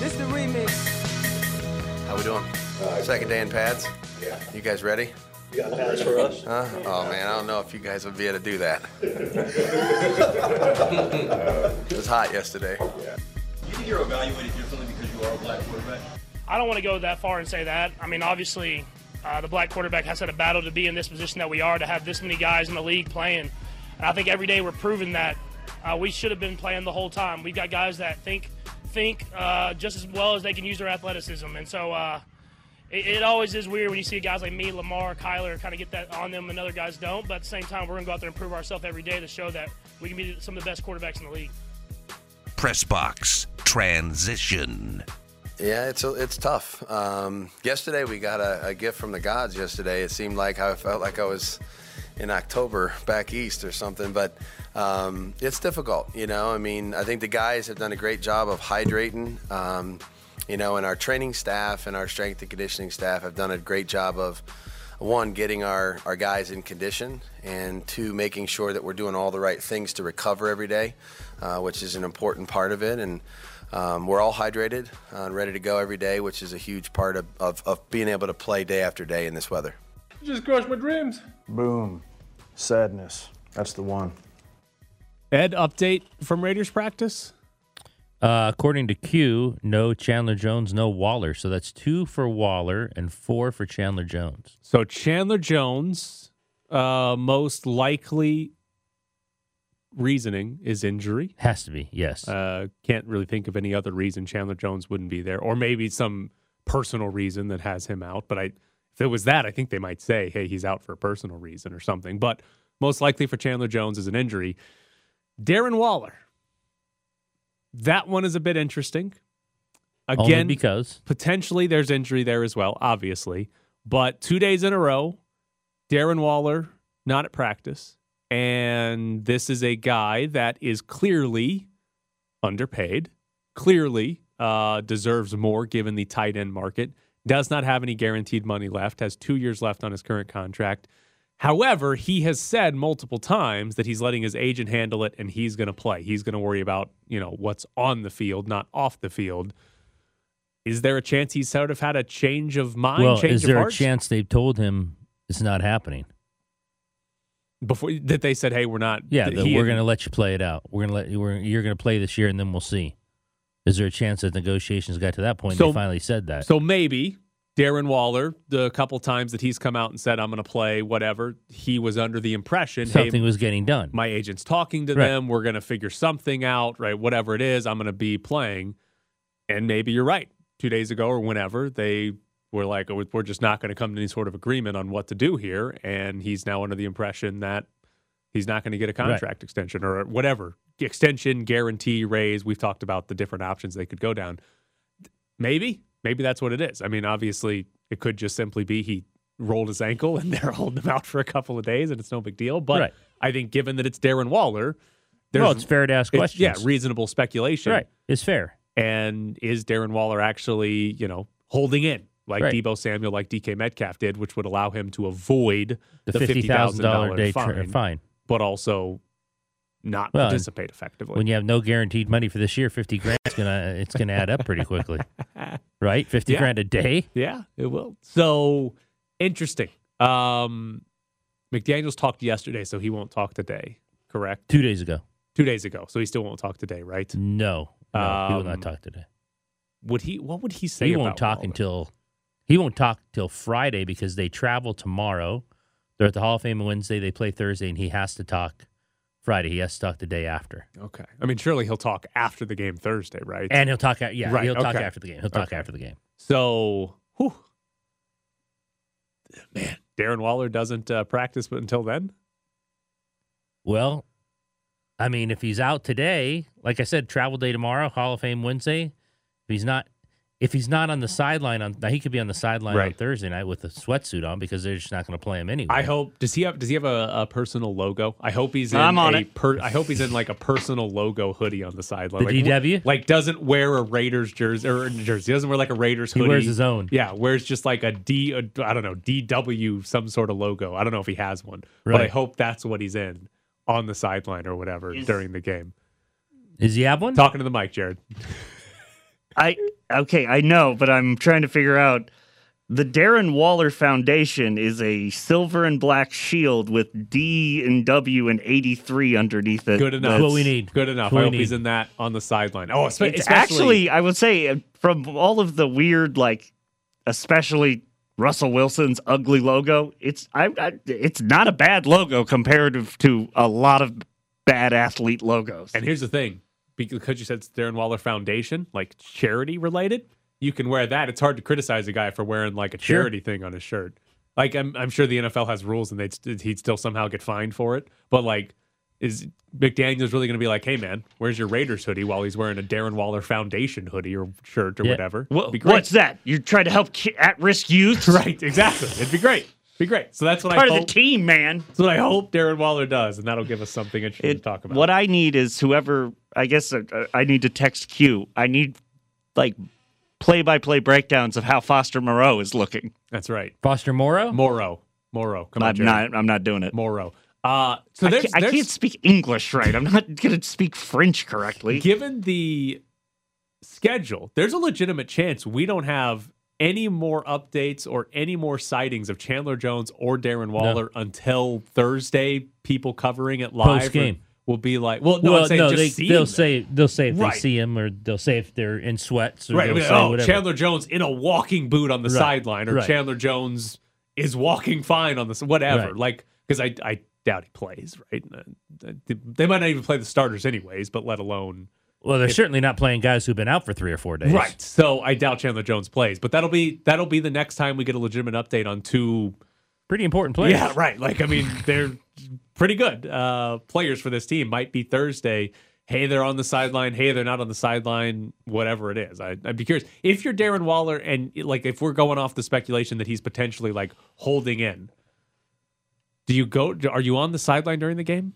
This the remix. How we doing? Second day in pads? Yeah. You guys ready? You got pads for us? Huh? Oh man, I don't know if you guys would be able to do that. it was hot yesterday. Do you think you're evaluated differently because you are a black quarterback? I don't want to go that far and say that. I mean, obviously, uh, the black quarterback has had a battle to be in this position that we are, to have this many guys in the league playing. And I think every day we're proving that uh, we should have been playing the whole time. We've got guys that think think uh, just as well as they can use their athleticism, and so uh, it, it always is weird when you see guys like me, Lamar, Kyler, kind of get that on them, and other guys don't. But at the same time, we're going to go out there and prove ourselves every day to show that we can be some of the best quarterbacks in the league. Press box transition. Yeah, it's it's tough. Um, yesterday we got a, a gift from the gods. Yesterday it seemed like I felt like I was in October back east or something, but um, it's difficult. You know, I mean, I think the guys have done a great job of hydrating. Um, you know, and our training staff and our strength and conditioning staff have done a great job of one getting our, our guys in condition and two making sure that we're doing all the right things to recover every day uh, which is an important part of it and um, we're all hydrated uh, and ready to go every day which is a huge part of, of, of being able to play day after day in this weather Just crushed my dreams. Boom. Sadness. That's the one. Ed, update from Raiders practice. Uh, according to Q, no Chandler Jones, no Waller. So that's two for Waller and four for Chandler Jones. So Chandler Jones, uh, most likely reasoning is injury. Has to be, yes. Uh, can't really think of any other reason Chandler Jones wouldn't be there, or maybe some personal reason that has him out. But I, if it was that, I think they might say, "Hey, he's out for a personal reason or something." But most likely for Chandler Jones is an injury. Darren Waller. That one is a bit interesting. Only Again, because potentially there's injury there as well, obviously. But two days in a row, Darren Waller not at practice. And this is a guy that is clearly underpaid, clearly uh, deserves more given the tight end market, does not have any guaranteed money left, has two years left on his current contract. However, he has said multiple times that he's letting his agent handle it and he's going to play. He's going to worry about, you know, what's on the field, not off the field. Is there a chance he's sort of had a change of mind, well, change is there a chance they've told him it's not happening? before that they said, "Hey, we're not." Yeah, th- that he we're going to let you play it out. We're going to let you. You're going to play this year, and then we'll see. Is there a chance that negotiations got to that point? So- they finally said that. So maybe Darren Waller, the couple times that he's come out and said, "I'm going to play whatever," he was under the impression, Something "Hey, was getting done. my agent's talking to Right. them. We're going to figure something out, right? Whatever it is, I'm going to be playing." And maybe you're right. Two days ago or whenever they were like, "Oh, "We're just not going to come to any sort of agreement on what to do here," and he's now under the impression that he's not going to get a contract extension or whatever extension, guarantee, raise. We've talked about the different options they could go down. Maybe, maybe that's what it is. I mean, obviously, it could just simply be he rolled his ankle and they're holding him out for a couple of days and it's no big deal. But Right. I think given that it's Darren Waller, there's well, it's fair to ask questions. yeah, reasonable speculation. right. It's fair. And is Darren Waller actually, you know, holding in like Right. Deebo Samuel, like DK Metcalf did, which would allow him to avoid The, the fifty thousand dollar day fine, fine. fine. But also not Well, participate effectively. When you have no guaranteed money for this year, fifty grand is gonna it's gonna add up pretty quickly, right? Fifty Yeah. grand a day. Yeah, it will. So interesting. Um, McDaniels talked yesterday, so he won't talk today. Correct. Two days ago. Two days ago, so he still won't talk today, right? No, no, he will Um, not talk today. Would he? What would he say? He won't about talk Waller? until he won't talk till Friday because they travel tomorrow. They're at the Hall of Fame on Wednesday. They play Thursday, and he has to talk Friday. He has to talk the day after, Okay. I mean, surely he'll talk after the game Thursday, right? and he'll talk. Yeah, Right, he'll talk okay. after the game. He'll talk Okay. after the game. so, whew. man, Darren Waller doesn't uh, practice but until then. Well, I mean, if he's out today, like I said, travel day tomorrow, Hall of Fame Wednesday. If he's not, if he's not on the sideline on, now he could be on the sideline on Thursday night with a sweatsuit on because they're just not going to play him anyway. I hope. Does he have? Does he have a, a personal logo? I hope he's in I'm on a it. Per, I hope he's in like a personal logo hoodie on the sideline. The like, DW? Like doesn't wear a Raiders jersey or jersey. He doesn't wear like a Raiders He hoodie. wears his own. Yeah, wears just like a D. I I don't know DW some sort of logo. I don't know if he has one, but I hope that's what he's in on the sideline or whatever Is- during the game. Does he have one? Talking to the mic, Jared. I okay, I know, but I'm trying to figure out. The Darren Waller Foundation is a silver and black shield with D and W and 83 underneath it. Good enough. That's what we need. Good enough. That's what I we hope he's in that on the sideline. Oh, espe- It's especially actually, I would say, uh, from all of the weird, like, especially Russell Wilson's ugly logo, it's I, I it's not a bad logo comparative to a lot of bad athlete logos. And here's the thing, because you said it's Darren Waller Foundation, like charity related, you can wear that. It's hard to criticize a guy for wearing like a Sure. charity thing on his shirt. Like I'm, I'm sure the NFL has rules and they'd he'd still somehow get fined for it. But like, is McDaniels really going to be like, hey man, where's your Raiders hoodie while he's wearing a Darren Waller Foundation hoodie or shirt or Yeah. whatever? Wha- be great. what's that? You're trying to help ki- at-risk youth? right? Exactly. It'd be great. Be great. So that's what Part I of hope. the team, man. That's what I hope Darren Waller does, and that'll give us something interesting It- to talk about. What I need is whoever. I guess uh, uh, I need to text Q. I need like play-by-play breakdowns of how Foster Moreau is looking. That's right. Foster Morrow. Moro. Moro. Come on, I'm Jared. not. I'm not doing it. Moro. Uh, so I there's, can't, I can't speak English right. I'm not going to speak French correctly. given the schedule, there's a legitimate chance we don't have any more updates or any more sightings of Chandler Jones or Darren Waller until Thursday. People covering it live Post-game. will be like, well, no, well, saying no, just they, they'll them. say they'll say if Right. they see him, or they'll say if they're in sweats, or right. they'll I mean, say oh, whatever. Chandler Jones in a walking boot on the Right. sideline, or Right. Chandler Jones is walking fine on this, whatever. Like, because I, I doubt he plays, right? They might not even play the starters anyways, but let alone Well, they're certainly not playing guys who've been out for three or four days. Right. So I doubt Chandler Jones plays, but that'll be that'll be the next time we get a legitimate update on two. Pretty important players. Yeah, right. Like I mean, they're pretty good uh, players for this team. Might be Thursday. Hey, they're on the sideline. Hey, they're not on the sideline. Whatever it is, I, I'd be curious if you're Darren Waller and like if we're going off the speculation that he's potentially like holding in. Do you go? Are you on the sideline during the game,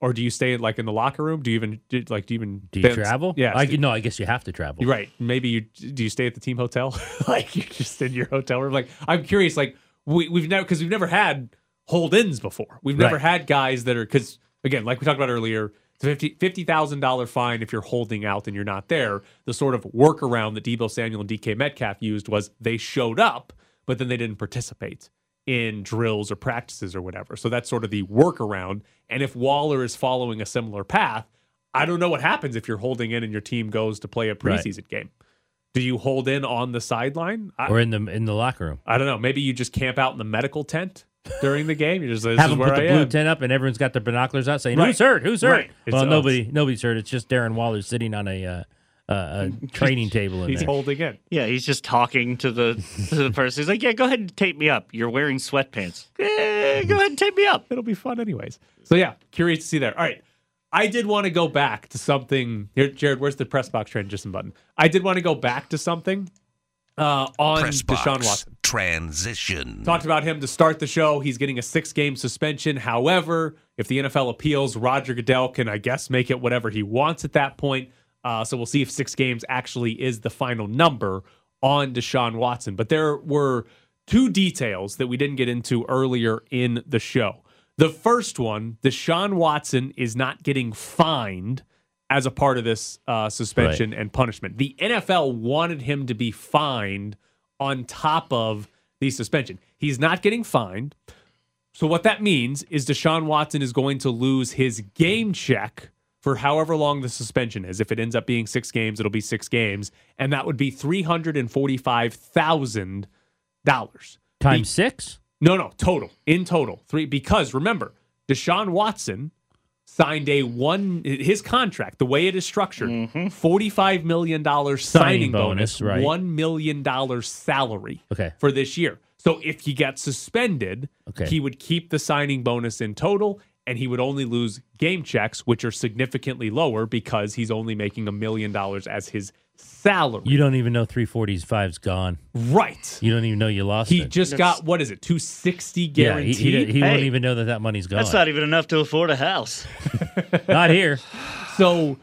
or do you stay like in the locker room? Do you even do, like do you even Do you travel? Yeah, I, no, I guess you have to travel. right. Maybe you do you stay at the team hotel? like you're just in your hotel room. Like I'm curious. Like we we've never because we've never had hold ins before. We've never Right. had guys that are because again, like we talked about earlier, it's a fifty fifty thousand dollar fine if you're holding out and you're not there. The sort of workaround that Deebo Samuel and DK Metcalf used was they showed up, but then they didn't participate in drills or practices or whatever. So that's sort of the workaround. And if Waller is following a similar path, I don't know what happens if you're holding in and your team goes to play a Right. preseason game. Do you hold in on the sideline? I, Or in the in the locker room. I don't know. Maybe you just camp out in the medical tent during the game. You just Have them put I the blue tent up, and everyone's got their binoculars out, saying, Right. "Who's hurt? Who's hurt?" Right. Well, oh, nobody nobody's hurt. It's just Darren Waller sitting on a uh, uh, a training table in He's there. holding it. Yeah, he's just talking to the to the person. He's like, "Yeah, go ahead and tape me up. You're wearing sweatpants. Eh, go ahead and tape me up." It'll be fun anyways. So yeah, curious to see there. All right. I did want to go back to something here, Jared. Where's the press box transition button? I did want to go back to something uh, on Press Deshaun box Watson. transition. Talked about him to start the show. He's getting a six game suspension. However, if the NFL appeals, Roger Goodell can, I guess, make it whatever he wants at that point. Uh, so we'll see if six games actually is the final number on Deshaun Watson. But there were two details that we didn't get into earlier in the show. The first one Deshaun Watson is not getting fined as a part of this uh, suspension and punishment. The NFL wanted him to be fined on top of the suspension. He's not getting fined. So what that means is Deshaun Watson is going to lose his game check for however long the suspension is. If it ends up being six games, it'll be six games, and that would be three hundred and forty-five thousand dollars. Times six. No, no, total. In total. Three because remember, Deshaun Watson signed a one his contract, the way it is structured, mm-hmm. $45 million signing, Signing bonus, bonus, right. $1 million salary Okay. for this year. So if he gets suspended, Okay. he would keep the signing bonus in total and he would only lose game checks, which are significantly lower because he's only making a million dollars as his salary. You don't even know 345's gone. right. You don't even know you lost He it. just got what is it, 260 yeah, he, guaranteed? he, he won't Hey. even know that that money's gone. That's not even enough to afford a house. Not here. So,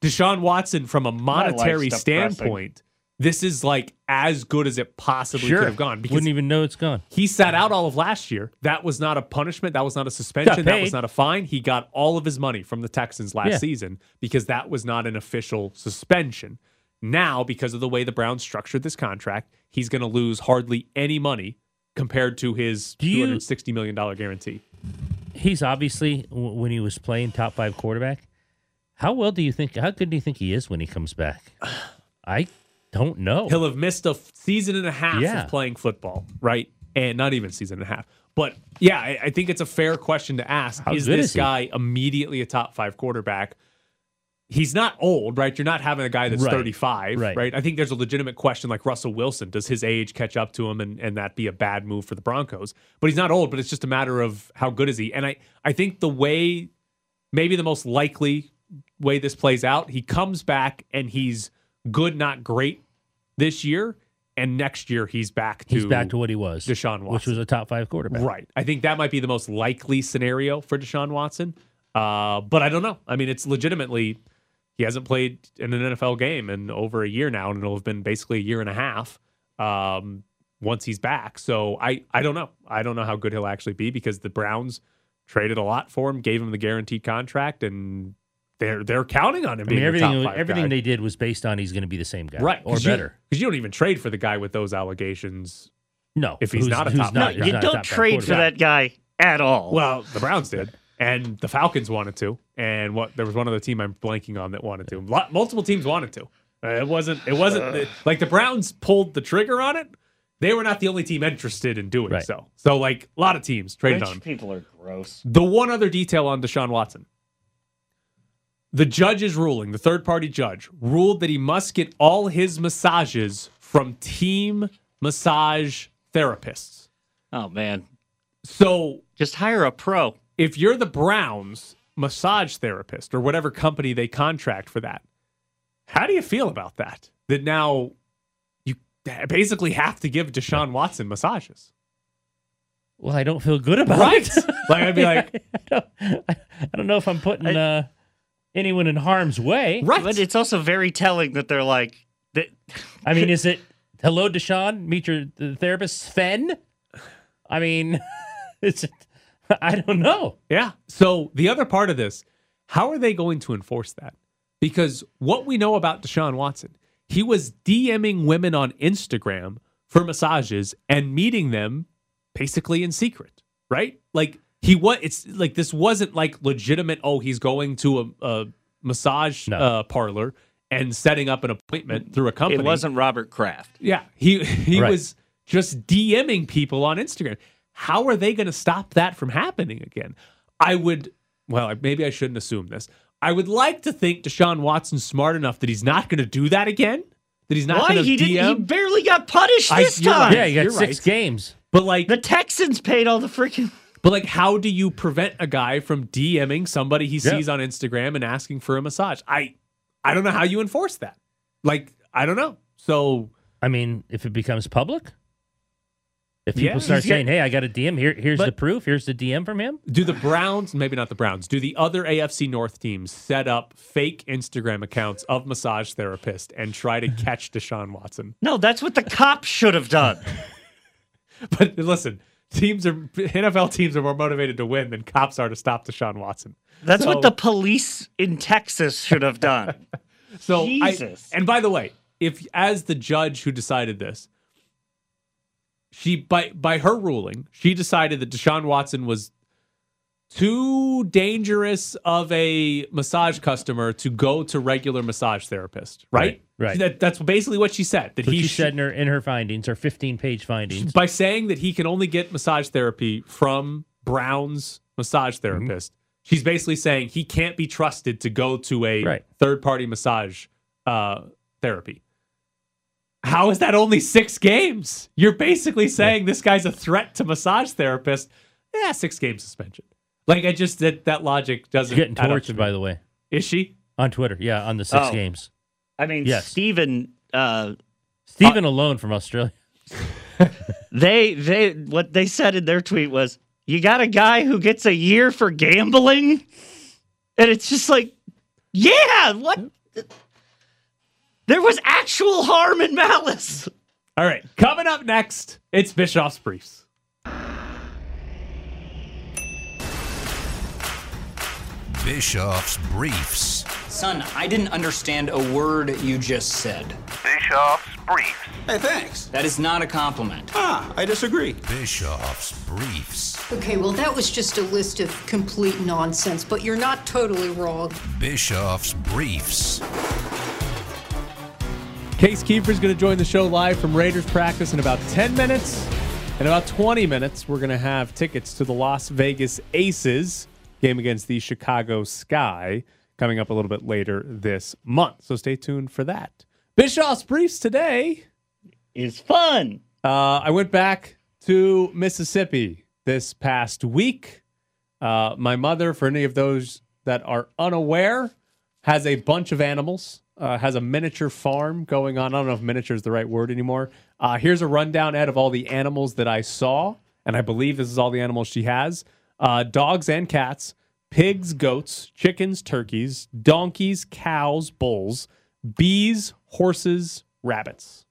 Deshaun Watson, from a monetary life's depressing. standpoint, this is like as good as it possibly Sure. could have gone because Wouldn't even know it's gone. he sat out all of last year. That was not a punishment. That was not a suspension. That was not a fine. He got all of his money from the Texans last Yeah. season because that was not an official suspension. Now, because of the way the Browns structured this contract, he's going to lose hardly any money compared to his you- $260 million guarantee. He's obviously when he was playing top five quarterback. How well do you think? How good do you think he is when he comes back? I don't know. He'll have missed a f- season and a half Yeah. of playing football, right? And not even season and a half. But yeah, I, I think it's a fair question to ask. How is this is guy immediately a top five quarterback? He's not old, right? You're not having a guy that's Right. 35, Right. right. I think there's a legitimate question like Russell Wilson. Does his age catch up to him and, and that be a bad move for the Broncos? But he's not old, but it's just a matter of how good is he. And I, I think the way, maybe the most likely way this plays out, he comes back and he's good, not great this year. And next year he's back to He's back to what he was, Deshaun Watson, which was a top five quarterback. Right. I think that might be the most likely scenario for Deshaun Watson. Uh, but I don't know. I mean, it's legitimately he hasn't played in an NFL game in over a year now, and it'll have been basically a year and a half um, once he's back. So I I don't know. I don't know how good he'll actually be because the Browns traded a lot for him, gave him the guaranteed contract, and they're they're counting on him I mean, being a everything top five everything guy. they did was based on he's going to be the same guy, right or better. because you don't even trade for the guy with those allegations. No, If he's who's- not a who's top not- five who's you don't top trade for that guy at all. Well, the Browns did, and the Falcons wanted to, and what there was one other team I'm blanking on that wanted to. Lot, multiple teams wanted to. Uh, it wasn't. It wasn't like the Browns pulled the trigger on it. They were not the only team interested in doing Right. so. So, like a lot of teams traded Rich on him. people are gross. The one other detail on Deshaun Watson. The judge's ruling, the third party judge, ruled that he must get all his massages from team massage therapists. Oh man, So just hire a pro. if you're the Browns massage therapist or whatever company they contract for that, how do you feel about that? That now you basically have to give Deshaun Watson massages. Well, I don't feel good about it. Right. it. Like, I'd be like- I don't, I don't know if I'm putting uh, anyone in harm's way. Right. But it's also very telling that they're like that. I mean, is it hello, Deshaun? Meet your the therapist, Sven. I mean, it's I don't know. Yeah. So the other part of this, how are they going to enforce that? Because what we know about Deshaun Watson, he was DMing women on Instagram for massages and meeting them basically in secret, right? Like he was it's like this wasn't like legitimate, oh, he's going to a, a massage No. uh, parlor and setting up an appointment through a company. It wasn't Robert Kraft. Yeah, he he Right. was just DMing people on Instagram. How are they going to stop that from happening again? I would, well, maybe I shouldn't assume this. I would like to think Deshaun Watson's smart enough that he's not going to do that again. That he's not Why going to he didn't? He barely got punished this you're right. time. Yeah, you got you're six right. games. But like, The Texans paid all the freaking. But like, how do you prevent a guy from DMing somebody he Yeah. sees on Instagram and asking for a massage? I, I don't know how you enforce that. Like, I don't know. So I mean, if it becomes public, if people Yeah, start saying, "Hey, I got a DM. Here, here's But- the proof. Here's the DM from him." Do the Browns, maybe not the Browns, do the other AFC North teams set up fake Instagram accounts of massage therapists and try to catch Deshaun Watson? No, that's what the cops should have done. But listen, teams are NFL teams are more motivated to win than cops are to stop Deshaun Watson. That's So- what the police in Texas should have done. So I- Jesus. and by the way, if as the judge who decided this, she by by her ruling, she decided that Deshaun Watson was too dangerous of a massage customer to go to regular massage therapist, right? Right, right. That, that's basically what she said. That What he said in her in her findings, her 15 page findings. by saying that he can only get massage therapy from Brown's massage Mm-hmm. therapist. She's basically saying he can't be trusted to go to a Right. third party massage uh, therapy. How is that only six games? You're basically saying this guy's a threat to massage therapists. Yeah, six game suspension. Like I just that that logic doesn't. Getting tortured, to by the way, Is she? on Twitter. Yeah, on the six Oh. games. I mean, Yes. Stephen. Uh, Stephen alone from Australia. they they what they said in their tweet was, "You got a guy who gets a year for gambling," and it's just like, yeah, what? There was actual harm and malice. All right, coming up next, it's Bischoff's briefs. Bischoff's Briefs. Son, I didn't understand a word you just said. Bischoff's Briefs. Hey, thanks. That is not a compliment. Ah, I disagree. Bischoff's Briefs. Okay, well, that was just a list of complete nonsense, but you're not totally wrong. Bischoff's Briefs. Case Keefer is going to join the show live from Raiders practice in about 10 minutes. In about 20 minutes, we're going to have tickets to the Las Vegas Aces game against the Chicago Sky coming up a little bit later this month. So stay tuned for that. Bischoff's Briefs today is fun. Uh, I went back to Mississippi this past week. Uh, my mother, for any of those that are unaware, has a bunch of animals uh, has a miniature farm going on. I don't know if miniature is the right word anymore. Uh, here's a rundown, Ed, of all the animals that I saw, and I believe this is all the animals she has: uh, dogs and cats, pigs, goats, chickens, turkeys, donkeys, cows, bulls, bees, horses, rabbits.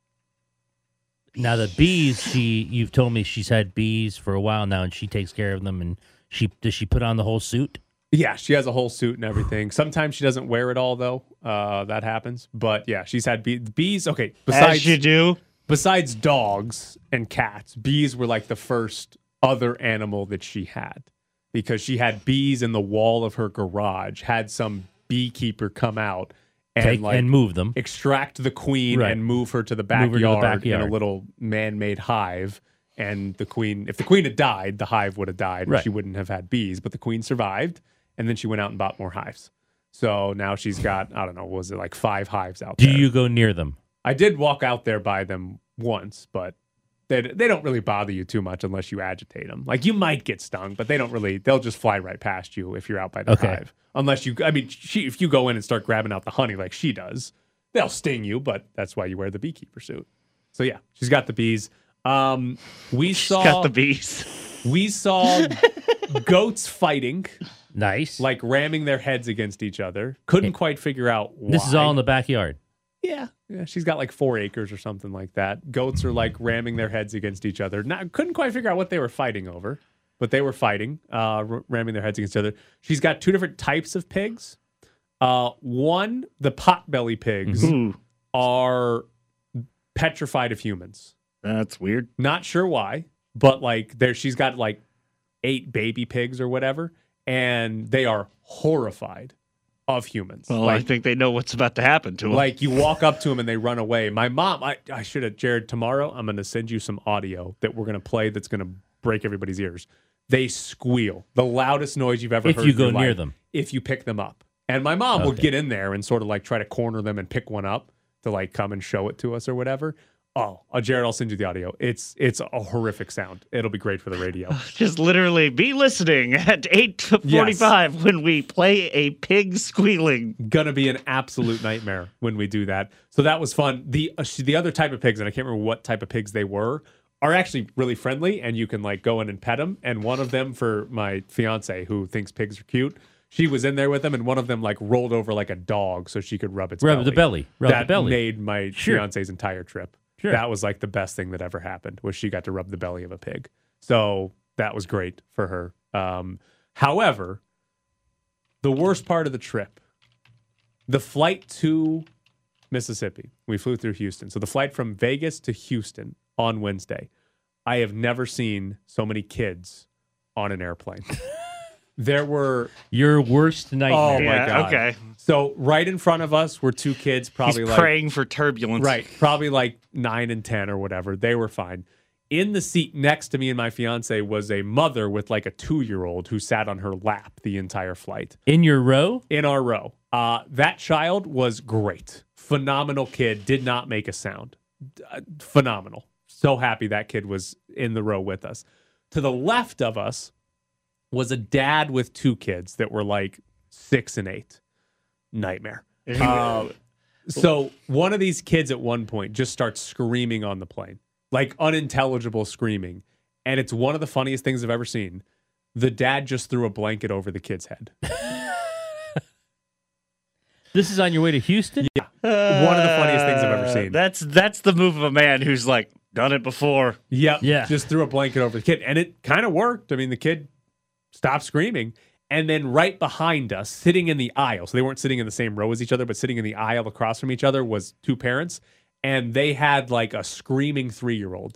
Now the bees, she you've told me she's had bees for a while now, and she takes care of them. And she does she put on the whole suit? Yeah, she has a whole suit and everything. Sometimes she doesn't wear it all though. Uh, that happens. But yeah, she's had bee- bees. Okay, besides As you do. besides dogs and cats, bees were like the first other animal that she had because she had bees in the wall of her garage. Had some beekeeper come out and Take- like and move them. extract the queen Right. and move her to the her to the backyard, in a little man-made hive. And the queen, if the queen had died, the hive would have died. and Right. She wouldn't have had bees, but the queen survived. And then she went out and bought more hives. So now she's got, I don't know, was it like five hives out there? Do there? you go near them? I did walk out there by them once, but they they don't really bother you too much unless you agitate them. Like you might get stung, but they don't really. They'll just fly right past you if you're out by the Okay. hive. Unless you, I mean, she, if you go in and start grabbing out the honey like she does, they'll sting you. But that's why you wear the beekeeper suit. So yeah, she's got the bees. Um, we saw got the bees. We saw goats fighting, Nice. like ramming their heads against each other. Couldn't quite figure out. Why. This is all in the backyard. Yeah, yeah, she's got like four acres or something like that. Goats are like ramming their heads against each other. Not couldn't quite figure out what they were fighting over, but they were fighting, uh, ramming their heads against each other. She's got two different types of pigs. Uh, one, the potbelly pigs Ooh, are petrified of humans. that's weird. Not sure why, but like there, she's got like eight baby pigs or whatever, and they are horrified of humans. Well, like, I think they know what's about to happen to them. like you walk up to them and they run away. My mom, I, I should have, Jared, tomorrow I'm going to send you some audio that we're going to play that's going to break everybody's ears. They squeal, the loudest noise you've ever If heard. If you in your go near life, them. If you pick them up. And my mom will Okay. get in there and sort of like try to corner them and pick one up to like come and show it to us or whatever. Oh, uh, Jared, I'll send you the audio. It's it's a horrific sound. It'll be great for the radio. Just literally be listening at 8:45 when we play a pig squealing. gonna be an absolute nightmare when we do that. So that was fun. The uh, the other type of pigs, and I can't remember what type of pigs they were, are actually really friendly, and you can like go in and pet them. And one of them, for my fiance who thinks pigs are cute, she was in there with them, and one of them like rolled over like a dog so she could rub its Rub belly. the belly. Rub the that belly. made my Sure. fiance's entire trip. Sure. That was like the best thing that ever happened was she got to rub the belly of a pig. So that was great for her. Um, however, the worst part of the trip, the flight to Mississippi. We flew through Houston. So the flight from Vegas to Houston on Wednesday. I have never seen so many kids on an airplane. there were Your worst nightmare. Oh my Yeah, god. okay. So right in front of us were two kids, probably He's like praying for turbulence. Right. Probably like nine and 10 or whatever. They were fine. In the seat next to me and my fiance was a mother with like a two year old who sat on her lap the entire flight In your row? in our row. Uh, that child was great. Phenomenal kid. Did not make a sound. Uh, phenomenal. So happy that kid was in the row with us. To the left of us was a dad with two kids that were like six and eight. Nightmare. Uh, so one of these kids at one point just starts screaming on the plane, like unintelligible screaming. And it's one of the funniest things I've ever seen. The dad just threw a blanket over the kid's head. This is on your way to Houston? Yeah. One of the funniest things I've ever Uh, seen. That's that's the move of a man who's like done it before. Yep. Yeah. Just threw a blanket over the kid. And it kind of worked. I mean, the kid stopped screaming. And then right behind us, sitting in the aisle, so they weren't sitting in the same row as each other, but sitting in the aisle across from each other was two parents. And they had like a screaming three year old.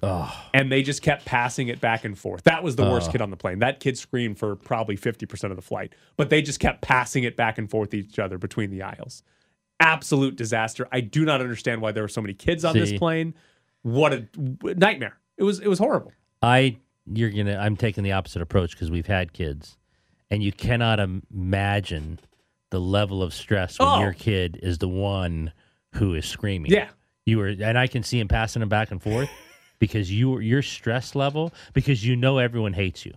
And they just kept passing it back and forth. That was the worst kid on the plane. That kid screamed for probably 50% of the flight, but they just kept passing it back and forth each other between the aisles. Absolute disaster. I do not understand why there were so many kids on See. this plane. What a nightmare. It was it was horrible. I you're gonna. I'm taking the opposite approach because we've had kids, and you cannot imagine the level of stress when Oh. your kid is the one who is screaming. Yeah. you were, and I can see him passing them back and forth because you your stress level because you know everyone hates you.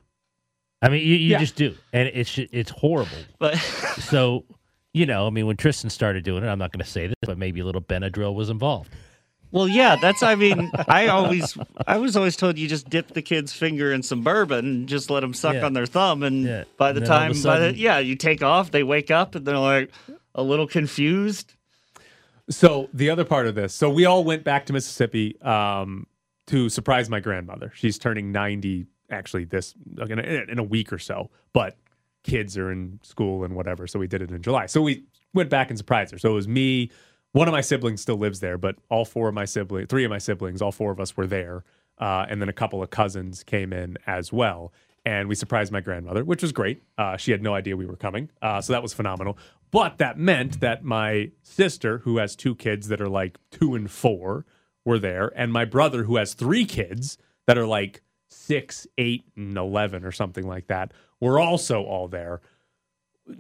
I mean, you, you Yeah. just do, and it's it's horrible. But so, you know, I mean, when Tristan started doing it, I'm not going to say this, but maybe a little Benadryl was involved. Well, yeah, that's. I mean, I always, I was always told you just dip the kid's finger in some bourbon and just let them suck Yeah. on their thumb, and Yeah. by the And then all of time, a by the, yeah, you take off, they wake up and they're like a little confused. So the other part of this, so we all went back to Mississippi um, to surprise my grandmother. She's turning ninety actually this in a, in a week or so, but kids are in school and whatever, so we did it in July. So we went back and surprised her. So it was me. One of my siblings still lives there, but all four of my siblings, three of my siblings, all four of us were there, uh, and then a couple of cousins came in as well. And we surprised my grandmother, which was great. Uh, she had no idea we were coming, uh, so that was phenomenal. But that meant that my sister, who has two kids that are like two and four, were there, and my brother, who has three kids that are like six, eight, and eleven, or something like that, were also all there.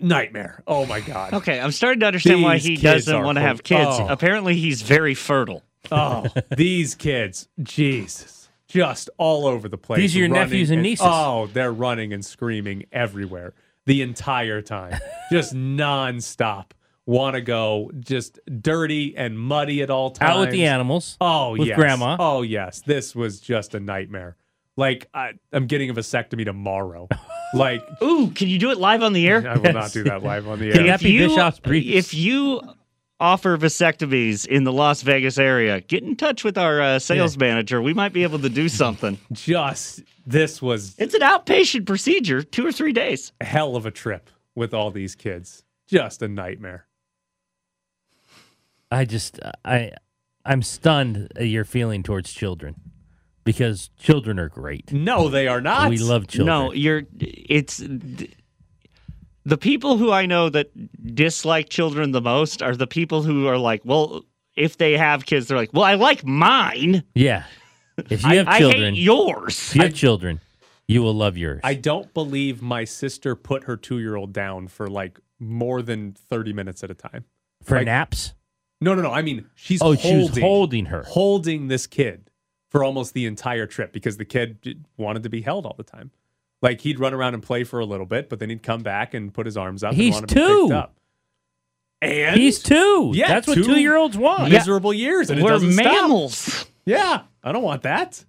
Nightmare! Oh my god! Okay, I'm starting to understand why he doesn't want to have kids. Oh. Apparently, he's very fertile. Oh, these kids, Jesus, just all over the place. These are your running nephews and nieces. Oh, they're running and screaming everywhere the entire time, just nonstop. Want to go, just dirty and muddy at all times. Out with the animals. Oh, with yes. grandma. Oh, yes. This was just a nightmare. Like I, I'm getting a vasectomy tomorrow. Like, ooh, can you do it live on the air? I will not do that live on the air. that be Bischoff's briefs? If you offer vasectomies in the Las Vegas area, get in touch with our uh, sales manager. We might be able to do something. Just this was It's an outpatient procedure, two or three days. hell of a trip with all these kids. Just a nightmare. I just I I'm stunned at your feeling towards children because children are great. No, they are not. We love children. No, you're. It's the people who I know that dislike children the most are the people who are like, well, if they have kids, they're like, well, I like mine. Yeah. If you I, have I children, hate yours. if you have children, you will love yours. I don't believe my sister put her two year old down for like more than 30 minutes at a time. For like- naps? No, no, no. I mean, she's Oh, holding, she was holding her. holding this kid for almost the entire trip because the kid wanted to be held all the time. Like he'd run around and play for a little bit, but then he'd come back and put his arms up. He's and want to be two. up. And He's two. Yeah, That's what two two year olds want. miserable years, and We're doesn't stop. mammals. Yeah, I don't want that.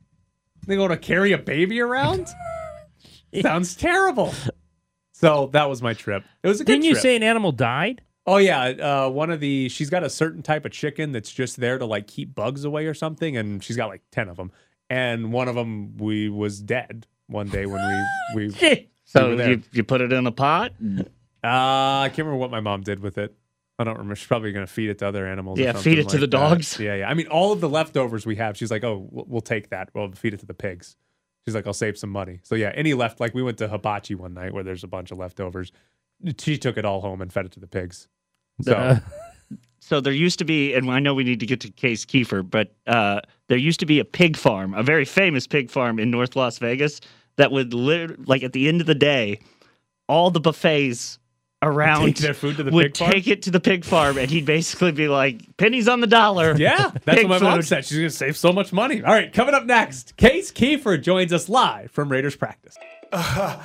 They going to carry a baby around? Sounds terrible. So that was my trip. It was a good Didn't you trip. say an animal died? Oh yeah, uh, one of the she's got a certain type of chicken that's just there to like keep bugs away or something, and she's got like ten of them, and one of them we was dead one day when we we. we So were there. you, you put it in a pot? Uh, I can't remember what my mom did with it. I don't remember. She's probably going to feed it to other animals. or Yeah, something feed it to the that. dogs. Yeah, yeah. I mean, all of the leftovers we have, she's like, oh, we'll, we'll take that. We'll feed it to the pigs. She's like, I'll save some money. So yeah, any left, like we went to hibachi one night where there's a bunch of leftovers. She took it all home and fed it to the pigs. So Uh, So there used to be, and I know we need to get to Case Keefer, but uh, there used to be a pig farm, a very famous pig farm in North Las Vegas that would lit- like at the end of the day, all the buffets around Take their food to the would pig farm? take it to the pig farm, and he'd basically be like, "Pennies on the dollar." Yeah, that's what my mom said. She's going to save so much money. All right, coming up next, Case Keefer joins us live from Raiders practice.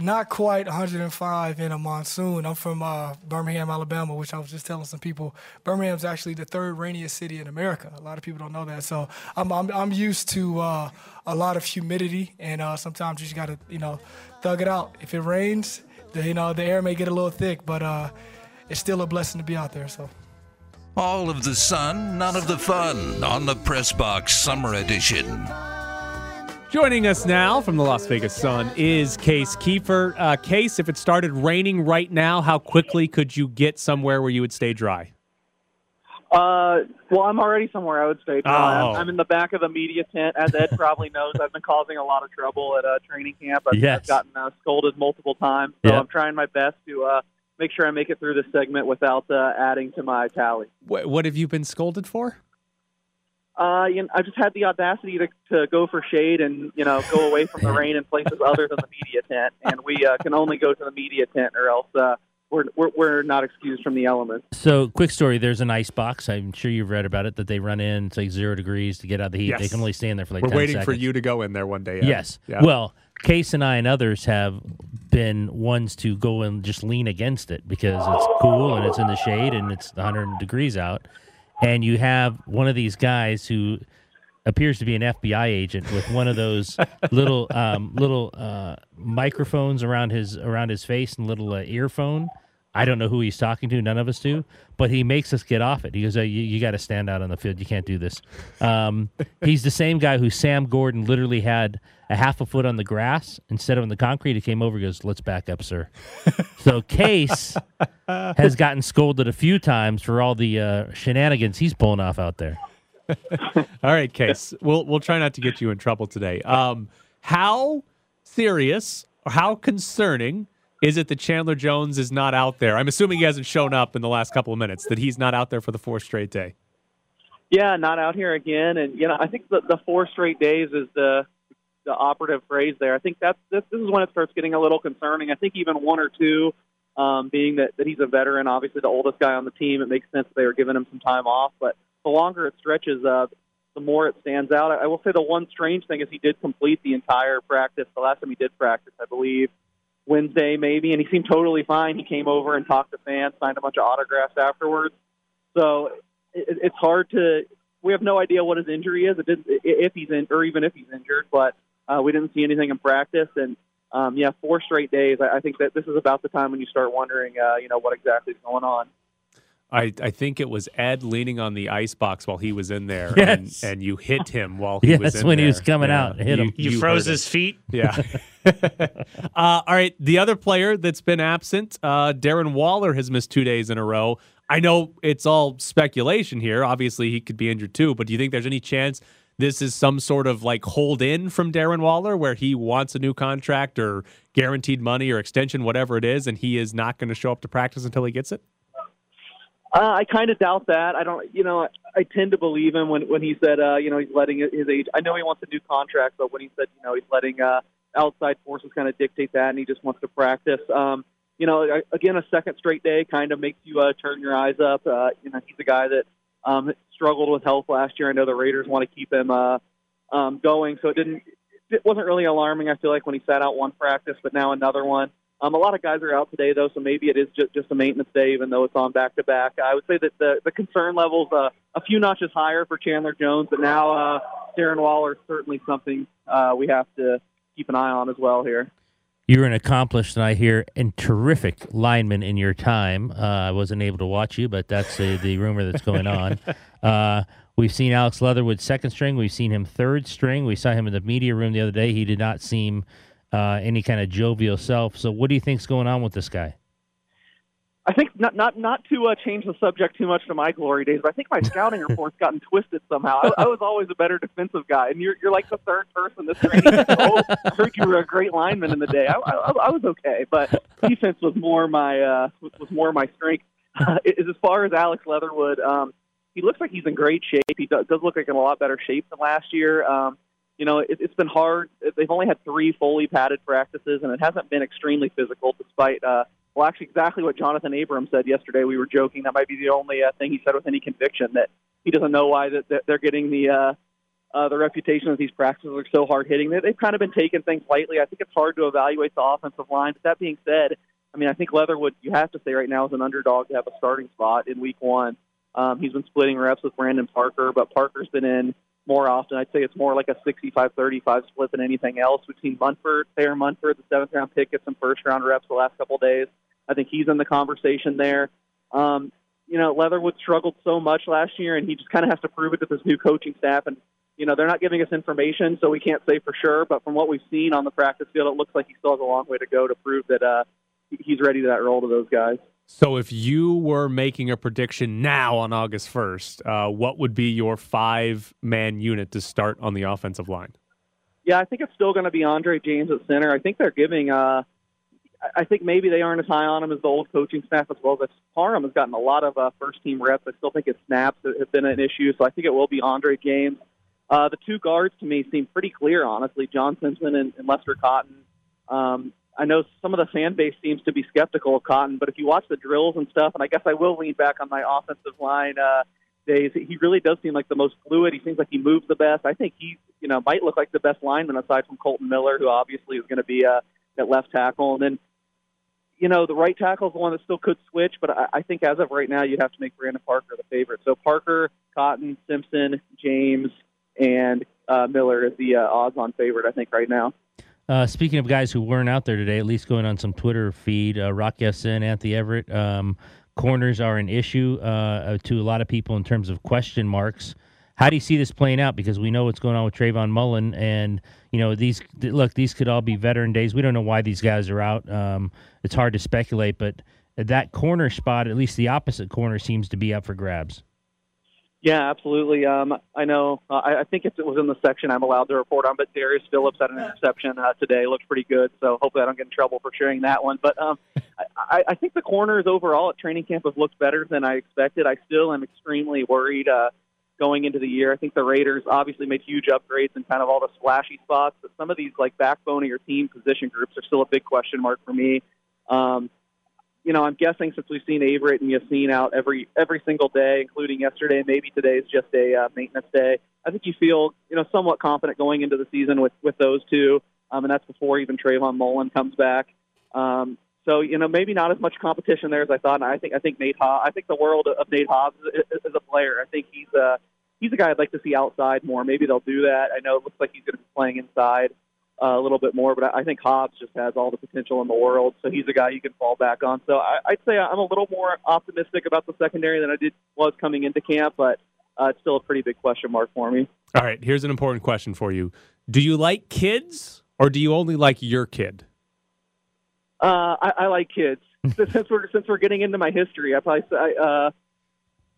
Not quite 105 in a monsoon. I'm from uh, Birmingham, Alabama, which I was just telling some people. Birmingham's actually the third rainiest city in America. A lot of people don't know that. So I'm I'm, I'm used to uh, a lot of humidity, and uh, sometimes you just gotta you know thug it out. If it rains, the, you know the air may get a little thick, but uh, it's still a blessing to be out there. So. All of the sun, none of the fun on the Press Box Summer Edition. Joining us now from the Las Vegas Sun is Case Keefer. Uh, Case, if it started raining right now, how quickly could you get somewhere where you would stay dry? Uh, well, I'm already somewhere I would stay. dry. Oh. I'm, I'm in the back of the media tent. As Ed probably knows, I've been causing a lot of trouble at uh, training camp. I've, Yes. I've gotten uh, scolded multiple times, so Yep. I'm trying my best to uh, make sure I make it through this segment without uh, adding to my tally. What, what have you been scolded for? Uh, you know, I just had the audacity to, to go for shade and you know go away from the rain in places other than the media tent, and we uh, can only go to the media tent, or else uh, we're, we're we're not excused from the elements. So, quick story. There's an ice box. I'm sure you've read about it. That they run in. It's like zero degrees to get out of the heat. They can only stay in there for like. We're 10 waiting for you to go in there one day. Ed. Yes. Yeah. Well, Case and I and others have been ones to go and just lean against it because it's cool and it's in the shade and it's 100 degrees out. And you have one of these guys who appears to be an FBI agent with one of those little um, little uh, microphones around his around his face and little uh, earphone. I don't know who he's talking to. None of us do. But he makes us get off it. He goes, oh, "You, you got to stand out on the field. You can't do this." Um, he's the same guy who Sam Gordon literally had a half a foot on the grass instead of on the concrete. He came over, and goes, "Let's back up, sir." so Case has gotten scolded a few times for all the uh, shenanigans he's pulling off out there. All right, Case. We'll we'll try not to get you in trouble today. Um, how serious or how concerning is it that Chandler Jones is not out there? I'm assuming he hasn't shown up in the last couple of minutes. That he's not out there for the fourth straight day. Yeah, not out here again, and you know I think the, the four straight days is the the operative phrase there. I think that's this, this is when it starts getting a little concerning. I think even one or two, um, being that, that he's a veteran, obviously the oldest guy on the team, it makes sense they were giving him some time off. But the longer it stretches, uh, the more it stands out. I, I will say the one strange thing is he did complete the entire practice. The last time he did practice, I believe, Wednesday maybe, and he seemed totally fine. He came over and talked to fans, signed a bunch of autographs afterwards. So it, it's hard to. We have no idea what his injury is. If he's in, or even if he's injured, but uh, we didn't see anything in practice. And um, yeah, four straight days. I, I think that this is about the time when you start wondering, uh, you know, what exactly is going on. I, I think it was Ed leaning on the ice box while he was in there, Yes. and, and you hit him while he Yes, was in when he was coming out, hit him. You, froze heard it. his feet. Yeah. uh, all right. The other player that's been absent, uh, Darren Waller, has missed two days in a row. I know it's all speculation here. Obviously, he could be injured too, but do you think there's any chance this is some sort of like hold in from Darren Waller where he wants a new contract or guaranteed money or extension, whatever it is, and he is not going to show up to practice until he gets it? Uh, I kind of doubt that. I don't, you know, I, I tend to believe him when when he said, uh, you know, he's letting his age. I know he wants a new contract, but when he said, you know, he's letting uh, outside forces kind of dictate that, and he just wants to practice. Um, you know, again, a second straight day kind of makes you uh, turn your eyes up. Uh, you know, he's a guy that um, struggled with health last year. I know the Raiders want to keep him uh, um, going, so it didn't. It wasn't really alarming. I feel like when he sat out one practice, but now another one. Um, a lot of guys are out today, though, so maybe it is just, just a maintenance day, even though it's on back to back. I would say that the, the concern levels uh, a few notches higher for Chandler Jones, but now uh, Darren Waller is certainly something uh, we have to keep an eye on as well here. You're an accomplished, and I hear, and terrific lineman in your time. Uh, I wasn't able to watch you, but that's the, the rumor that's going on. Uh, we've seen Alex Leatherwood second string. We've seen him third string. We saw him in the media room the other day. He did not seem uh, any kind of jovial self. So, what do you think's going on with this guy? I think not not not to uh, change the subject too much to my glory days, but I think my scouting report's gotten twisted somehow. I, I was always a better defensive guy, and you're you're like the third person this training. oh, I heard you were a great lineman in the day. I, I, I was okay, but defense was more my uh, was was more my strength. Uh, is as far as Alex Leatherwood, um, he looks like he's in great shape. He does, does look like in a lot better shape than last year. Um, you know, it, it's been hard. They've only had three fully padded practices, and it hasn't been extremely physical, despite. Uh, well, actually, exactly what Jonathan Abrams said yesterday. We were joking that might be the only uh, thing he said with any conviction that he doesn't know why that they're getting the uh, uh, the reputation that these practices are so hard hitting. They, they've kind of been taking things lightly. I think it's hard to evaluate the offensive line. But that being said, I mean, I think Leatherwood, you have to say right now, is an underdog to have a starting spot in Week One. Um, he's been splitting reps with Brandon Parker, but Parker's been in more often. I'd say it's more like a 65-35 split than anything else. We've seen Munford, Thayer Munford, the seventh round pick, get some first round reps the last couple of days. I think he's in the conversation there. Um, you know, Leatherwood struggled so much last year, and he just kind of has to prove it to this new coaching staff. And you know, they're not giving us information, so we can't say for sure. But from what we've seen on the practice field, it looks like he still has a long way to go to prove that uh, he's ready to that role to those guys. So if you were making a prediction now on August 1st, uh, what would be your five man unit to start on the offensive line? Yeah, I think it's still going to be Andre James at center. I think they're giving. Uh, I- think maybe they aren't as high on him as the old coaching staff as well. But Parham has gotten a lot of uh, first team reps. I still think his snaps have been an issue, so I think it will be Andre James. Uh, the two guards to me seem pretty clear, honestly. John Simpson and, and Lester Cotton. Um, I know some of the fan base seems to be skeptical of Cotton, but if you watch the drills and stuff, and I guess I will lean back on my offensive line uh, days, he really does seem like the most fluid. He seems like he moves the best. I think he, you know, might look like the best lineman aside from Kolton Miller, who obviously is going to be uh, at left tackle, and then. You know, the right tackle is the one that still could switch, but I, I think as of right now, you'd have to make Brandon Parker the favorite. So Parker, Cotton, Simpson, James, and uh, Miller is the uh, odds-on favorite, I think, right now. Uh, speaking of guys who weren't out there today, at least going on some Twitter feed, uh, Rock Ya-Sin, Anthony Averett, um, corners are an issue uh, to a lot of people in terms of question marks. How do you see this playing out? Because we know what's going on with Trayvon Mullen, and you know these. Look, these could all be veteran days. We don't know why these guys are out. Um, it's hard to speculate, but that corner spot, at least the opposite corner, seems to be up for grabs. Yeah, absolutely. Um, I know. Uh, I, I think it was in the section I'm allowed to report on, but Darius Phillips had an interception uh, today. Looked pretty good. So hopefully I don't get in trouble for sharing that one. But um, I, I, I think the corners overall at training camp have looked better than I expected. I still am extremely worried uh, going into the year. I think the Raiders obviously made huge upgrades in kind of all the splashy spots, but some of these like backbone of your team position groups are still a big question mark for me. Um, you know, I'm guessing since we've seen Averett and Ya-Sin out every every single day, including yesterday, maybe today is just a uh, maintenance day. I think you feel you know somewhat confident going into the season with with those two, um, and that's before even Trayvon Mullen comes back. Um, so you know maybe not as much competition there as I thought. And I think I think Nate Hobbs, I think the world of Nate Hobbs is a player. I think he's uh he's a guy I'd like to see outside more. Maybe they'll do that. I know it looks like he's going to be playing inside uh, a little bit more, but I think Hobbs just has all the potential in the world. So he's a guy you can fall back on. So I, I'd say I'm a little more optimistic about the secondary than I did was coming into camp, but uh, it's still a pretty big question mark for me. All right, here's an important question for you. Do you like kids or do you only like your kid? Uh, I, I like kids. since we're since we're getting into my history, I probably I, uh,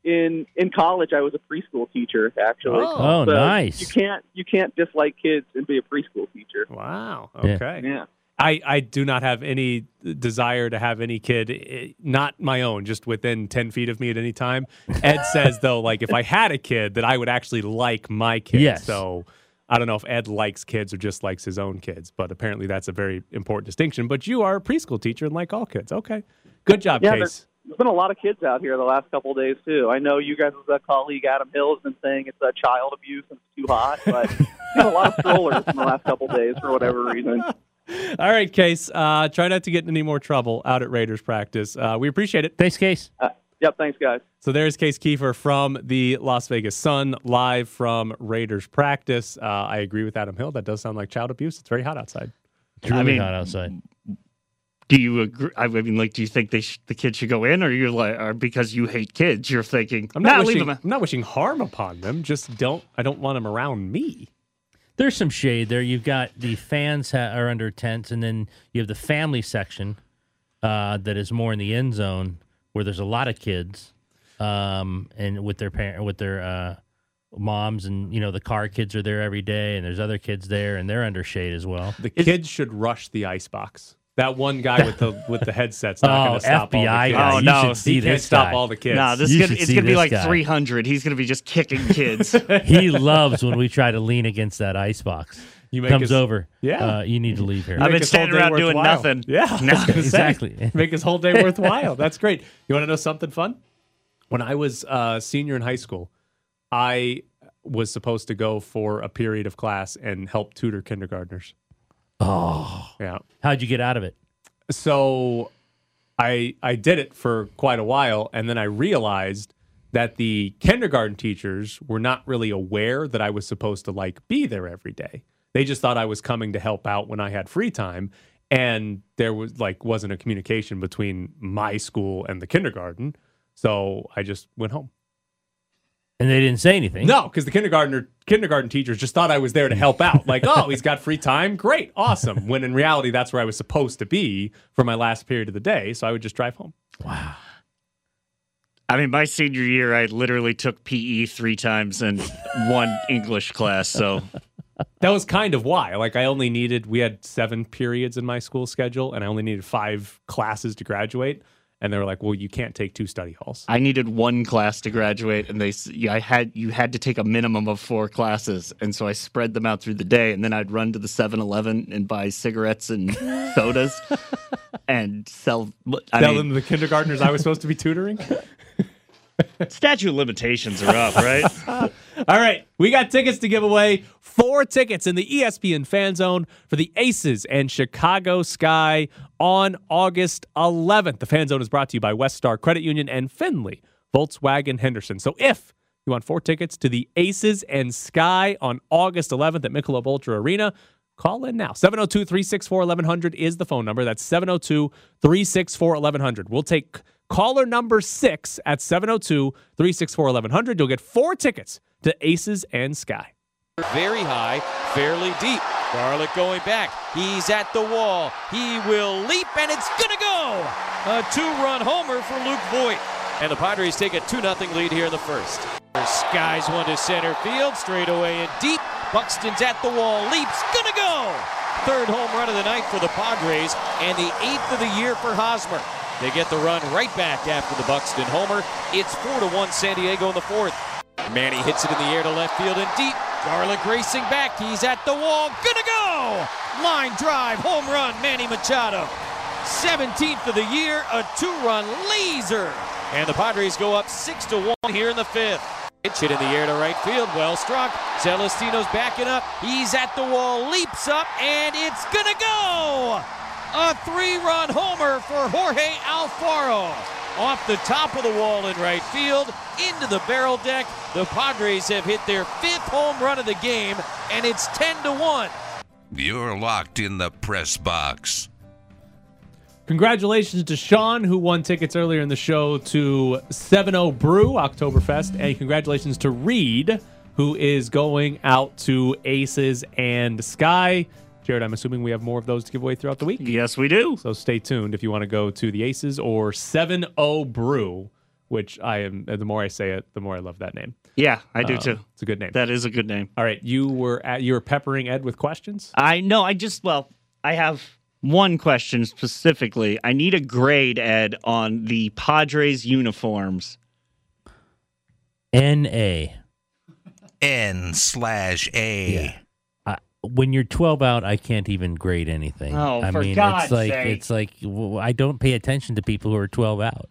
in in college I was a preschool teacher actually. Oh, So nice. You can't you can't dislike kids and be a preschool teacher. Wow. Okay. Yeah. I, I do not have any desire to have any kid, eh, not my own, just within 10 feet of me at any time. Ed says, though, like if I had a kid, that I would actually like my kid. Yes. So I don't know if Ed likes kids or just likes his own kids, but apparently that's a very important distinction. But you are a preschool teacher and like all kids. Okay. Good job, Yeah, Case. There's, there's been a lot of kids out here the last couple of days too. I know you guys' uh, colleague Adam Hill has been saying it's uh, child abuse and it's too hot, but there's been a lot of strollers in the last couple of days for whatever reason. All right, Case. Uh, try not to get in any more trouble out at Raiders practice. Uh, we appreciate it. Thanks, Case. Uh, yep, thanks guys. So there's Case Keefer from the Las Vegas Sun, live from Raiders practice. Uh, I agree with Adam Hill. That does sound like child abuse. It's very hot outside. It's really I mean, hot outside. Do you agree? I mean, like, do you think they sh- the kids should go in, or you're like, or because you hate kids, you're thinking, I'm not nah, leave wishing. them. I'm not wishing harm upon them. Just don't. I don't want them around me. There's some shade there. You've got the fans ha- are under tents, and then you have the family section uh, that is more in the end zone where there's a lot of kids, um, and with their parent, with their uh, moms, and you know the car kids are there every day, and there's other kids there, and they're under shade as well. The kids should rush the ice box. That one guy with the with the headset's not Oh, going to stop all the FBI kids. guy. Oh, You no. should see he can't this stop guy. all the kids. No, this You is gonna, it's gonna be like guy. 300. He's gonna be just kicking kids. he loves when we try to lean against that ice box. You make Comes his- over. Yeah. Uh, you need to leave here. I've been standing around doing worthwhile. nothing. Yeah, No. Exactly. Make his whole day worthwhile. That's great. You want to know something fun? When I was a senior in high school, I was supposed to go for a period of class and help tutor kindergartners. Oh, Yeah. how'd you get out of it? So I I did it for quite a while and then I realized that the kindergarten teachers were not really aware that I was supposed to like be there every day. They just thought I was coming to help out when I had free time and there was like wasn't a communication between my school and the kindergarten. So I just went home. And they didn't say anything. No, because the kindergartner kindergarten teachers just thought I was there to help out. Like, oh, he's got free time, great, awesome. When in reality, that's where I was supposed to be for my last period of the day. So I would just drive home. Wow. I mean, my senior year, I literally took PE three times and one English class. So That was kind of why. Like, I only needed we had seven periods in my school schedule, and I only needed five classes to graduate. And they were like, "Well, you can't take two study halls." I needed one class to graduate, and they I had you had to take a minimum of four classes, and so I spread them out through the day, and then I'd run to the 7-Eleven and buy cigarettes and sodas, and sell. I Tell mean, them the kindergartners I was supposed to be tutoring. statute of limitations are up, right? All right, we got tickets to give away. Four tickets in the ESPN Fan Zone for the Aces and Chicago Sky on August 11th. The Fan Zone is brought to you by West Star Credit Union and Findlay Volkswagen Henderson. So if you want four tickets to the Aces and Sky on August 11th at Michelob Ultra Arena, call in now. 702 364 1100 is the phone number. That's 702 364 1100. We'll take caller number six at 702 364 1100. You'll get four tickets to Aces and Sky. Very high, fairly deep. Garlick going back. He's at the wall. He will leap, and it's gonna go. A two-run homer for Luke Voit. And the Padres take a 2 0 lead here in the first. Skies one to center field, straight away and deep. Buxton's at the wall, leaps, gonna go. Third home run of the night for the Padres, and the eighth of the year for Hosmer. They get the run right back after the Buxton homer. It's 4 to 1 San Diego in the fourth. Manny hits it in the air to left field and deep. Garlick racing back. He's at the wall. Gonna go! Line drive, home run, Manny Machado. 17th of the year, a two-run laser. And the Padres go up 6 to 1 here in the fifth. Pitch hit in the air to right field, well struck. Celestino's backing up. He's at the wall, leaps up, and it's gonna go! A three-run homer for Jorge Alfaro. Off the top of the wall in right field, into the barrel deck. The Padres have hit their fifth home run of the game, and it's 10 to 1. You're locked in the press box. Congratulations to Sean, who won tickets earlier in the show to 70 Brew Oktoberfest. And congratulations to Reed, who is going out to Aces and Sky. Jared, I'm assuming we have more of those to give away throughout the week. Yes, we do. So stay tuned if you want to go to the Aces or 70 Brew, which I am, the more I say it, the more I love that name. Yeah, I do Um, too. It's a good name. That is a good name. All right, you were at you were peppering Ed with questions. I know. I just well, I have one question specifically. I need a grade, Ed, on the Padres uniforms. N A. N slash A. I, when you're 12 out, I can't even grade anything. Oh, I for mean, God's it's like sake. it's like I don't pay attention to people who are 12 out.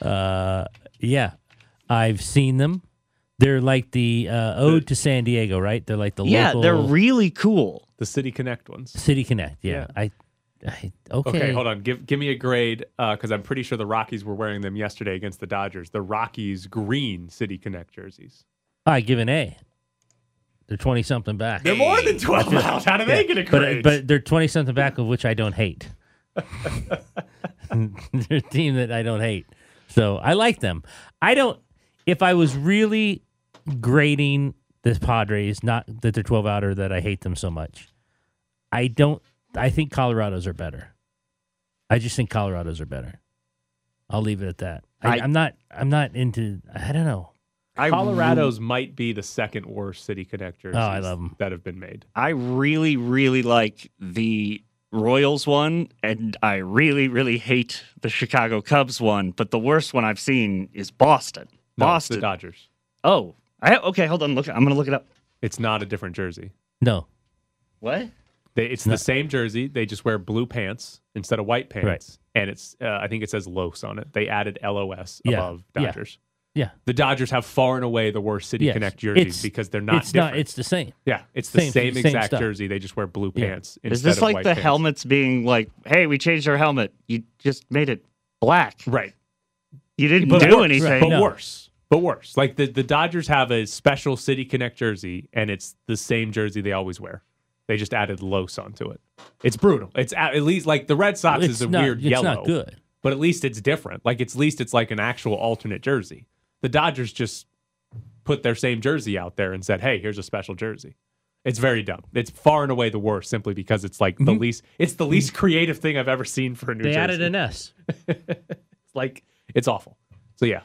Uh, yeah, I've seen them. They're like the uh, ode to San Diego, right? They're like the yeah, local they're really cool. The City Connect ones. City Connect. Yeah, Yeah. I, I okay. Okay, hold on. Give give me a grade because I'm pretty sure the Rockies were wearing them yesterday against the Dodgers. The Rockies green City Connect jerseys. I give an A. They're 20 something back. They're more than 12 feel- out. How do they get a but, grade? But they're 20 something back, of which I don't hate. they're a team that I don't hate. So I like them. I don't, if I was really grading the Padres, not that they're 12 out or that I hate them so much, I don't, I think Colorado's are better. I just think Colorado's are better. I'll leave it at that. I, I- I'm not, I'm not into, I don't know. I Colorado's might be the second worst City Connect jerseys Oh, I love 'em. that have been made. I really, really like the Royals one, and I really, really hate the Chicago Cubs one. But the worst one I've seen is Boston. No, Boston. the Dodgers. Oh, I, okay. Hold on. Look, I'm gonna look it up. It's not a different jersey. No. What? They, it's the same jersey. They just wear blue pants instead of white pants, and it's uh, I think it says Los on it. They added LOS Yeah, above yeah. Dodgers. Yeah. The Dodgers have far and away the worst City Yes, Connect jerseys it's- because they're not it's different. not, it's the same. yeah, it's the same- same, same exact stuff. jersey. They just wear blue Yeah. pants. Is instead this of like white the pants. helmets being like, "Hey, we changed our helmet. You just made it black. Right. You didn't But do worse, anything." But No. worse. But worse. Like the, the Dodgers have a special City Connect jersey, and it's the same jersey they always wear. They just added Los onto it. It's brutal. It's at, at least like the Red Sox It's is a not- weird it's yellow. not good. But at least it's different. Like it's at least it's like an actual alternate jersey. The Dodgers just put their same jersey out there and said, "Hey, here's a special jersey." It's very dumb. It's far and away the worst, simply because it's like the mm-hmm. least. It's the least creative thing I've ever seen for a new They jersey. added an S. It's like it's awful. So yeah,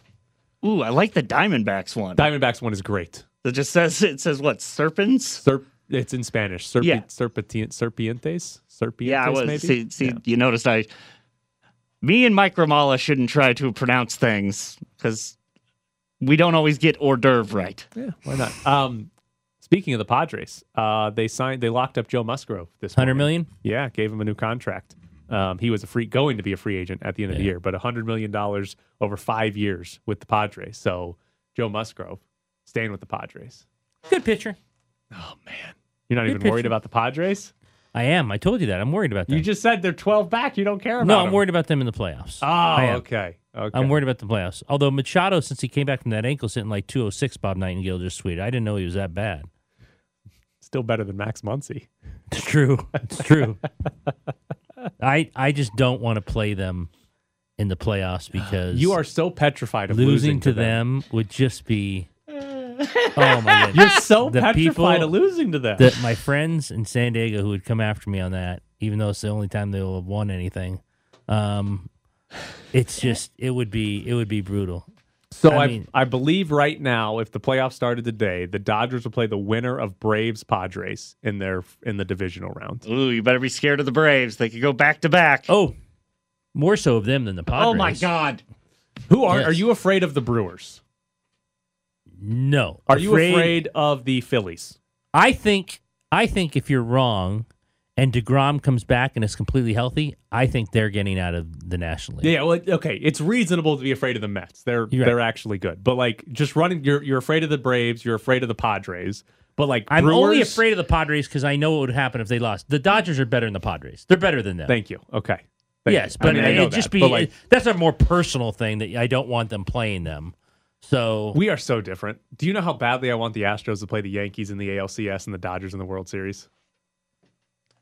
Ooh, I like the Diamondbacks one. Diamondbacks one is great. It just says it says what serpents. Serp, it's in Spanish. Serpi, Yeah. serpentine, serpientes, serpientes. Yeah, I was. maybe. See, see you noticed I, me and Mike Ramala shouldn't try to pronounce things because we don't always get hors d'oeuvre right. Yeah, why not? Um, speaking of the Padres, uh, they signed, they locked up Joe Musgrove this hundred million. Yeah, gave him a new contract. Um, he was a free going to be a free agent at the end of the year, but hundred million dollars over five years with the Padres. So Joe Musgrove staying with the Padres. Good pitcher. Oh man, you're not Good even worried about the Padres. I am. I told you that. I'm worried about them. You just said they're 12 back. You don't care about no, I'm them. worried about them in the playoffs. Oh, okay. Okay. I'm worried about the playoffs. Although Machado, since he came back from that ankle, sitting like 206, Bob Nightingale just tweeted. I didn't know he was that bad. Still better than Max Muncy. It's true. It's true. I I just don't want to play them in the playoffs because You are so petrified of losing, losing, to them. would just be. Oh my god! You're so The petrified people of losing to them. that my friends in San Diego who would come after me on that, even though it's the only time they'll have won anything. Um, it's just it would be it would be brutal. So I I, mean- I believe right now, if the playoffs started today, the Dodgers will play the winner of Braves Padres in their in the divisional round. Ooh, you better be scared of the Braves. They could go back to back. Oh, more so of them than the Padres. Oh my God! Who are Yes. are you afraid of the Brewers? No. Are you afraid of the Phillies? I think I think if you're wrong and DeGrom comes back and is completely healthy, I think they're getting out of the National League. Yeah, well, okay, it's reasonable to be afraid of the Mets. They're right. they're actually good, but like just running, you're you're afraid of the Braves, you're afraid of the Padres, but like I'm Brewers, only afraid of the Padres because I know what would happen if they lost. The Dodgers are better than the Padres. They're better than them. Thank you. Okay. Thank yes, you. but I mean, I it'd just that, be like that's a more personal thing that I don't want them playing them. So we are so different. Do you know how badly I want the Astros to play the Yankees in the ALCS and the Dodgers in the World Series?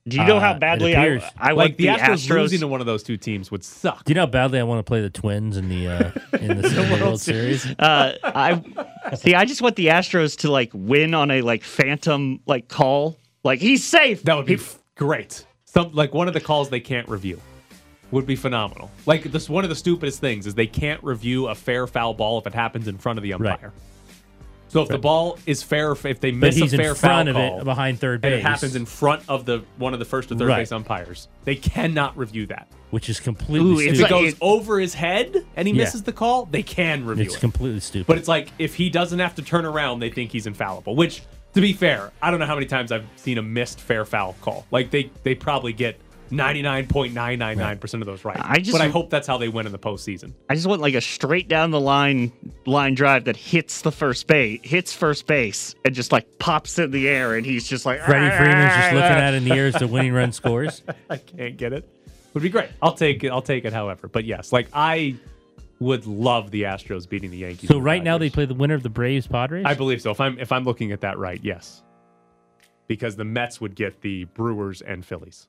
Do you know Uh, how badly I. I like the, the Astros, Astros? losing to one of those two teams would suck. do you know how badly I want to play the Twins in the uh, in the, in the World Series? uh, I see. I just want the Astros to like win on a like phantom like call. Like he's safe. That would be f- great. Some like one of the calls they can't review would be phenomenal. Like this, one of the stupidest things is they can't review a fair foul ball if it happens in front of the umpire. So if the ball is fair, if they But miss a he's in fair front foul of it, call, behind third and base. it happens in front of the one of the first or third Right. base umpires, they cannot review that. which is completely Ooh, stupid. it's If like- it goes over his head and he Yeah. misses the call, they can review it. it's it. completely stupid. But it's like if he doesn't have to turn around, they think he's infallible. Which, to be fair, I don't know how many times I've seen a missed fair foul call. Like they they probably get ninety nine point nine nine nine percent of those right. I just- but I hope that's how they win in the postseason. I just want like a straight down the line line drive that hits the first base, hits first base, and just like pops in the air, and he's just like Freddie Freeman's just looking at it in the air as the winning run scores. I can't get it. Would be great. I'll take it. I'll take it. However, but yes, like I would love the Astros beating the Yankees. So and right now they play the winner of the Braves Padres. I believe so. If I'm if I'm looking at that right, yes. Because the Mets would get the Brewers and Phillies.